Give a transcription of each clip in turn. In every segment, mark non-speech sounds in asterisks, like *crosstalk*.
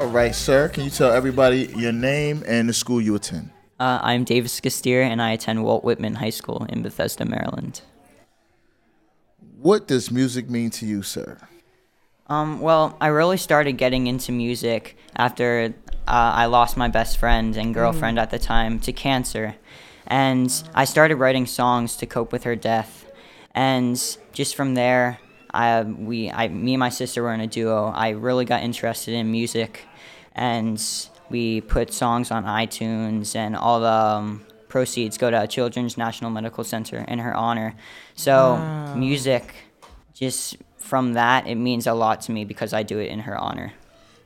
All right, sir. Can you tell everybody your name and the school you attend? Uh, I'm Davis Gastier, and I attend Walt Whitman High School in Bethesda, Maryland. What does music mean to you, sir? Um, well, I really started getting into music after uh, I lost my best friend and girlfriend at the time to cancer. And I started writing songs to cope with her death. And just from there, I, we, I, me and my sister were in a duo. I really got interested in music. And we put songs on iTunes, and all the um, proceeds go to Children's National Medical Center in her honor. So, music just from that, it means a lot to me because I do it in her honor.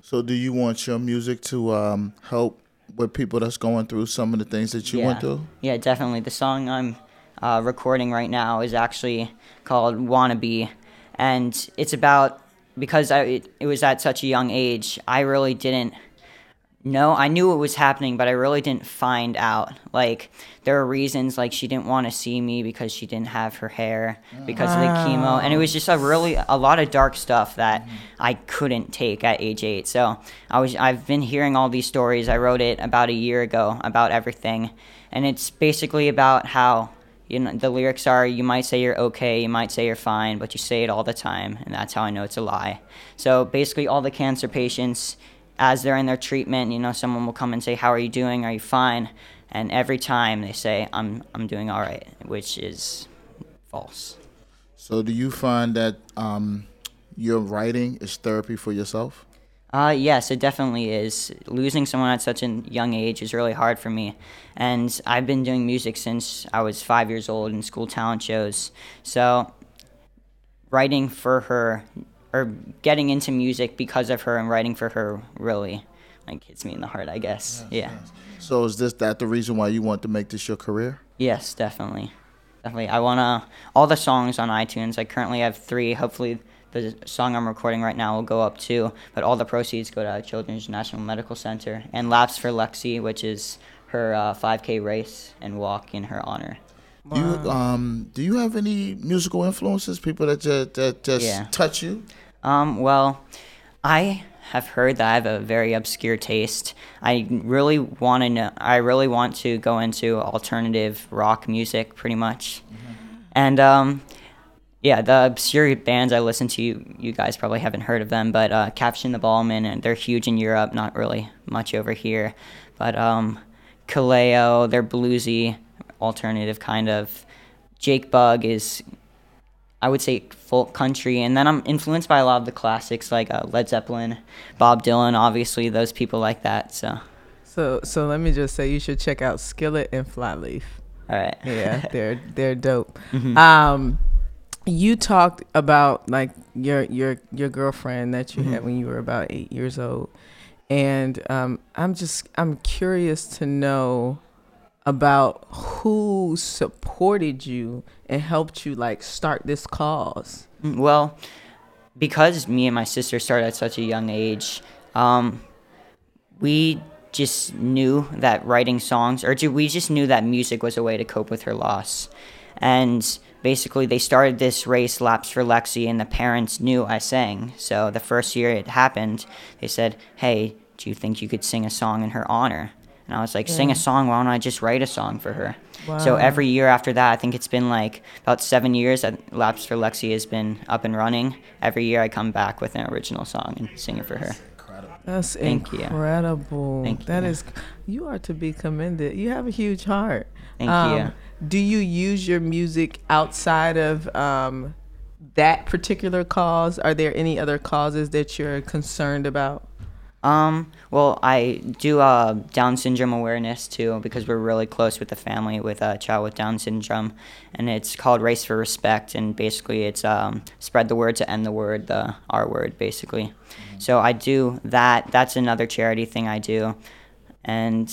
So, do you want your music to um, help with people that's going through some of the things that you yeah. went through? Yeah, definitely. The song I'm uh, recording right now is actually called "Wannabe," and it's about because I it, it was at such a young age. I really didn't know. I knew it was happening, but I really didn't find out. Like there were reasons like she didn't want to see me because she didn't have her hair mm. because of the chemo, and it was just a really a lot of dark stuff that mm-hmm. I couldn't take at age eight. So I was I've been hearing all these stories. I wrote it about a year ago about everything, and it's basically about how you know the lyrics are you might say you're okay you might say you're fine but you say it all the time and that's how i know it's a lie so basically all the cancer patients as they're in their treatment you know someone will come and say how are you doing are you fine and every time they say i'm i'm doing all right which is false So, do you find that um, your writing is therapy for yourself? Uh, yes, it definitely is. Losing someone at such a young age is really hard for me. And I've been doing music since I was five years old in school talent shows. So, writing for her, or getting into music because of her and writing for her really like hits me in the heart, I guess. yeah. So, is this that the reason why you want to make this your career? Yes, definitely. Definitely. I want to, all the songs on iTunes, I currently have three. Hopefully, the song I'm recording right now will go up too. But all the proceeds go to Children's National Medical Center and Laps for Lexi, which is her uh, 5K race and walk in her honor. Do you um do you have any musical influences? People that just that just Yeah. touch you? Um, well, I have heard that I have a very obscure taste. I really want to know. I really want to go into alternative rock music, pretty much. And um, yeah, the obscure bands I listen to, you, you guys probably haven't heard of them, but uh, Catfish and the Bottlemen, and they're huge in Europe, not really much over here. But um, Kaleo, they're bluesy, alternative kind of. Jake Bugg is I would say folk country, and then I'm influenced by a lot of the classics like uh, Led Zeppelin, Bob Dylan, obviously those people like that. So, So so let me just say you should check out Skillet and Flyleaf. all right. Yeah, *laughs* they're they're dope. Mm-hmm. Um, you talked about like your your your girlfriend that you had when you were about eight years old, and um, I'm just I'm curious to know about who supported you and helped you like start this cause. Mm, Well, because me and my sister started at such a young age, um, we just knew that writing songs, or we just knew that music was a way to cope with her loss. And basically, they started this race, Laps for Lexi, and the parents knew I sang. So the first year it happened, they said, Hey, do you think you could sing a song in her honor? And I was like, Sing a song, why don't I just write a song for her? So every year after that, I think it's been like about seven years that Laps for Lexi has been up and running. Every year I come back with an original song and sing it for her. That's Thank you. incredible. Thank you. is, you are to be commended. You have a huge heart. Um, Thank you. Do you use your music outside of um, that particular cause? Are there any other causes that you're concerned about? Um, well, I do uh, Down syndrome awareness too because we're really close with the family with a child with Down syndrome, and it's called Race for Respect, and basically it's um, spread the word to end the word, the R word, basically. So I do that. That's another charity thing I do, and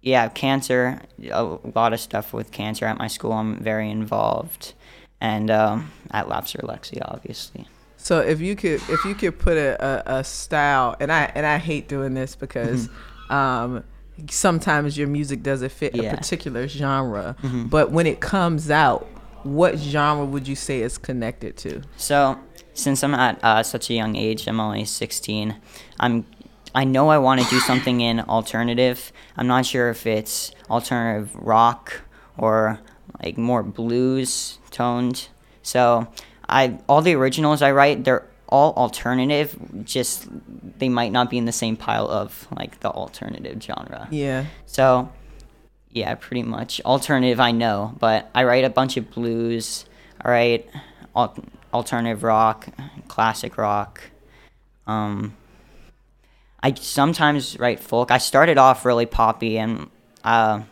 yeah, cancer. A lot of stuff with cancer at my school. I'm very involved, and um, at Laps for Lexi, obviously. So if you could if you could put a, a, a style and I and I hate doing this because um, sometimes your music doesn't fit Yeah. a particular genre, but when it comes out, what genre would you say is connected to? So, since I'm at uh, such a young age, I'm only 16. I'm, I know I want to do something in alternative. I'm not sure if it's alternative rock or like more blues toned. So, I all the originals I write, they're all alternative. Just they might not be in the same pile of like the alternative genre. Yeah. So, yeah, pretty much alternative. I know, but I write a bunch of blues. I write al- alternative rock, classic rock. Um, I sometimes write folk. I started off really poppy, and uh,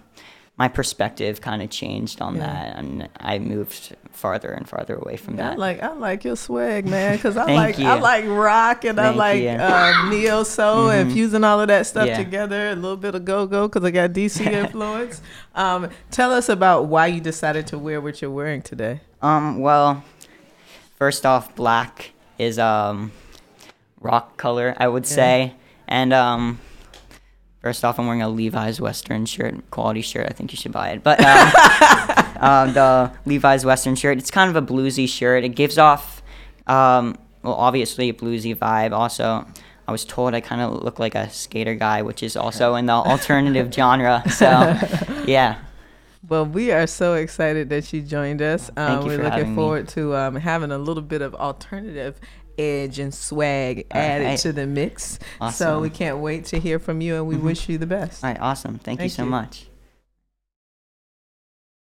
my perspective kind of changed on Yeah. that, and I moved farther and farther away from I that. like I like your swag, man, because I *laughs* like I like rock and I Thank like you. uh, neo soul and Mhm. fusing all of that stuff Yeah. together. A little bit of go go because I got DC *laughs* influence. um, tell us about why you decided to wear what you're wearing today. Um, well, first off, black is um rock color, I would say. And um first off, I'm wearing a Levi's Western shirt, quality shirt. I think you should buy it. But um, uh, *laughs* the Levi's Western shirt, it's kind of a bluesy shirt. It gives off um well, obviously a bluesy vibe. Also, I was told I kind of look like a skater guy, which is also in the alternative *laughs* genre. So, yeah. Well, we are so excited that you joined us. Um, Thank you we're for looking having me. forward to um, having a little bit of alternative edge and swag All added right. to the mix. So we can't wait to hear from you, and we mm-hmm. wish you the best. All right, awesome. Thank, you so you. much.